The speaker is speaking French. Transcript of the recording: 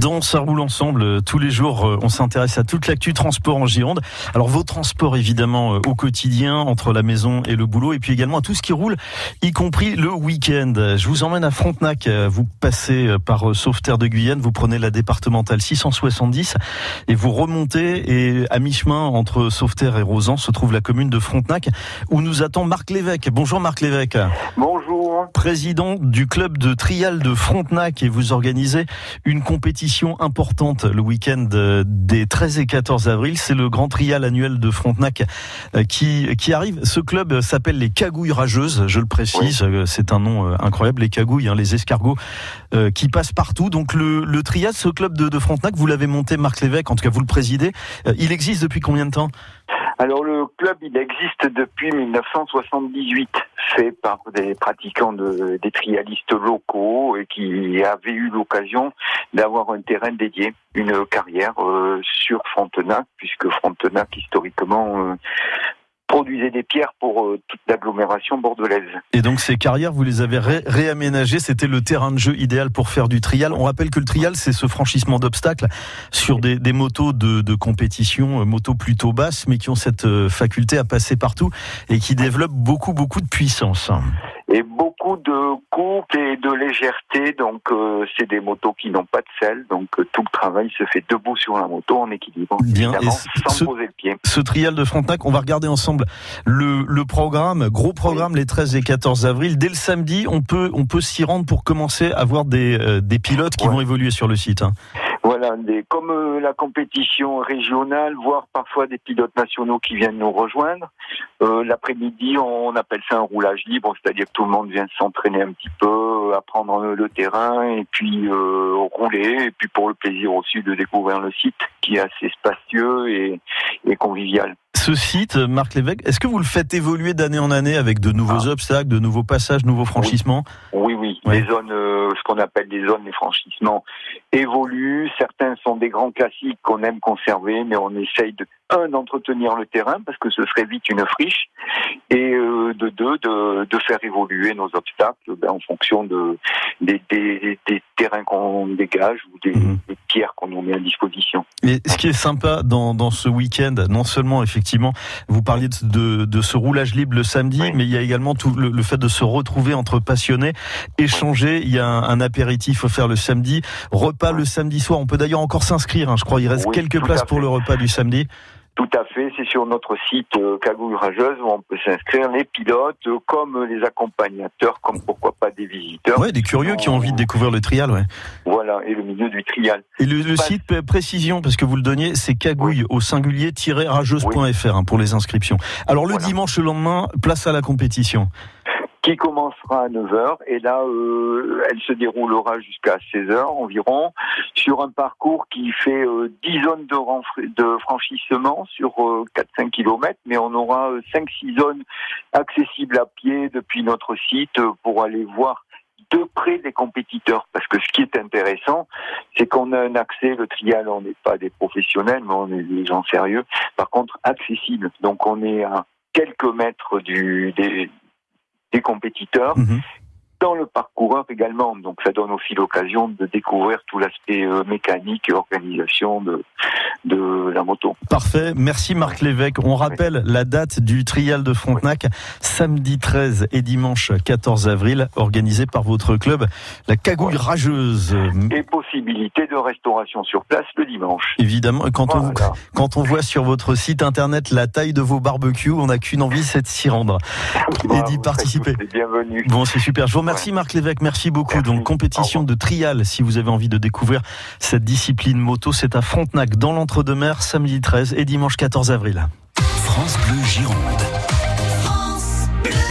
Dans Ça roule ensemble, euh, tous les jours, euh, on s'intéresse à toute l'actu transport en Gironde. Alors vos transports évidemment euh, au quotidien, entre la maison et le boulot, et puis également à tout ce qui roule, y compris le week-end. Je vous emmène à Frontenac, vous passez par Sauveterre de Guyane, vous prenez la départementale 670 et vous remontez et à mi-chemin entre Sauveterre et Rosan se trouve la commune de Frontenac où nous attend Marc Lévesque. Bonjour Marc Lévesque. Bonjour. Président du club de trial de Frontenac et vous organisez une compétition importante le week-end euh, des 13 et 14 avril. C'est le grand trial annuel de Frontenac euh, qui, qui arrive. Ce club s'appelle les Cagouilles Rageuses, je le précise. Euh, c'est un nom incroyable, les Cagouilles, hein, les escargots qui passent partout. Donc le, le trial, ce club de, de Frontenac, vous l'avez monté, Marc Lévesque, en tout cas vous le présidez. Il existe depuis combien de temps? Alors le club, il existe depuis 1978, fait par des pratiquants de, des trialistes locaux et qui avaient eu l'occasion d'avoir un terrain dédié, une carrière euh, sur Frontenac, puisque Frontenac historiquement euh, produisait des pierres pour euh, toute l'agglomération bordelaise. Et donc ces carrières, vous les avez réaménagées, c'était le terrain de jeu idéal pour faire du trial. On rappelle que le trial, c'est ce franchissement d'obstacles sur des, motos de, de, compétition, euh, motos plutôt basses, mais qui ont cette euh, faculté à passer partout et qui développent beaucoup, beaucoup de puissance et beaucoup de coupe et de légèreté. Donc, euh, c'est des motos qui n'ont pas de selle. Donc, euh, tout le travail se fait debout sur la moto en équilibre, Bien. sans ce, poser le pied. Ce trial de Frontenac, on va regarder ensemble le, le programme, gros programme les 13 et 14 avril. Dès le samedi, on peut, on peut s'y rendre pour commencer à voir des, euh, des pilotes qui vont évoluer sur le site. Hein. Voilà, des, comme euh, la compétition régionale, voire parfois des pilotes nationaux qui viennent nous rejoindre. Euh, L'après-midi, on appelle ça un roulage libre, c'est-à-dire que tout le monde vient s'entraîner un petit peu, apprendre le terrain et puis euh, rouler, et puis pour le plaisir aussi de découvrir le site qui est assez spacieux et convivial. Ce site, Marc Lévesque, est-ce que vous le faites évoluer d'année en année avec de nouveaux ah. obstacles, de nouveaux passages, nouveaux franchissements? Oui, oui. Les zones, euh, ce qu'on appelle des zones, les franchissements évoluent. Certains sont des grands classiques qu'on aime conserver, mais on essaye de un d'entretenir le terrain parce que ce serait vite une friche, et euh, de deux de, de, faire évoluer nos obstacles ben, en fonction de des, des, des terrains qu'on dégage ou des, mhm. des pierres qu'on nous met à disposition. Et ce qui est sympa dans, dans ce week-end, non seulement effectivement, vous parliez de, de, ce roulage libre le samedi, mais il y a également tout le, fait de se retrouver entre passionnés, échanger. Il y a un, apéritif offert le samedi, repas le samedi soir. On peut d'ailleurs encore s'inscrire. Hein, je crois il reste quelques places pour le repas du samedi. Tout à fait, c'est sur notre site euh, Cagouille Rageuse où on peut s'inscrire, les pilotes, euh, comme les accompagnateurs, comme pourquoi pas des visiteurs. Ouais, des curieux qui ont envie de découvrir le trial, ouais. Voilà, et le milieu du trial. Et le, site, précision, parce que vous le donniez, c'est cagouille au singulier-rageuse.fr hein, pour les inscriptions. Alors le dimanche, le lendemain, place à la compétition qui commencera à 9h et là euh, elle se déroulera jusqu'à 16h environ sur un parcours qui fait euh, 10 zones de, de franchissement sur 4-5 euh, km mais on aura 5-6 euh, zones accessibles à pied depuis notre site pour aller voir de près des compétiteurs. Parce que ce qui est intéressant c'est qu'on a un accès le trial on n'est pas des professionnels mais on est des gens sérieux par contre accessible. Donc on est à quelques mètres du, des, des compétiteurs. Mhm. Dans le parcoureur également. Donc ça donne aussi l'occasion de découvrir tout l'aspect euh, mécanique et organisation de, de la moto. Parfait. Merci Marc Lévesque. On rappelle la date du trial de Frontenac, samedi 13 et dimanche 14 avril, organisé par votre club, la Cagouille Rageuse. Et possibilité de restauration sur place le dimanche. Évidemment. Quand, on, quand on voit sur votre site internet la taille de vos barbecues, on n'a qu'une envie, c'est de s'y rendre et d'y participer. Bienvenue. Bon, c'est super. Je vous remercie Marc Lévesque. Merci beaucoup. Donc, compétition de trial, si vous avez envie de découvrir cette discipline moto, c'est à Frontenac, dans l'entre-deux-mer, samedi 13 et dimanche 14 avril. France Bleu Gironde.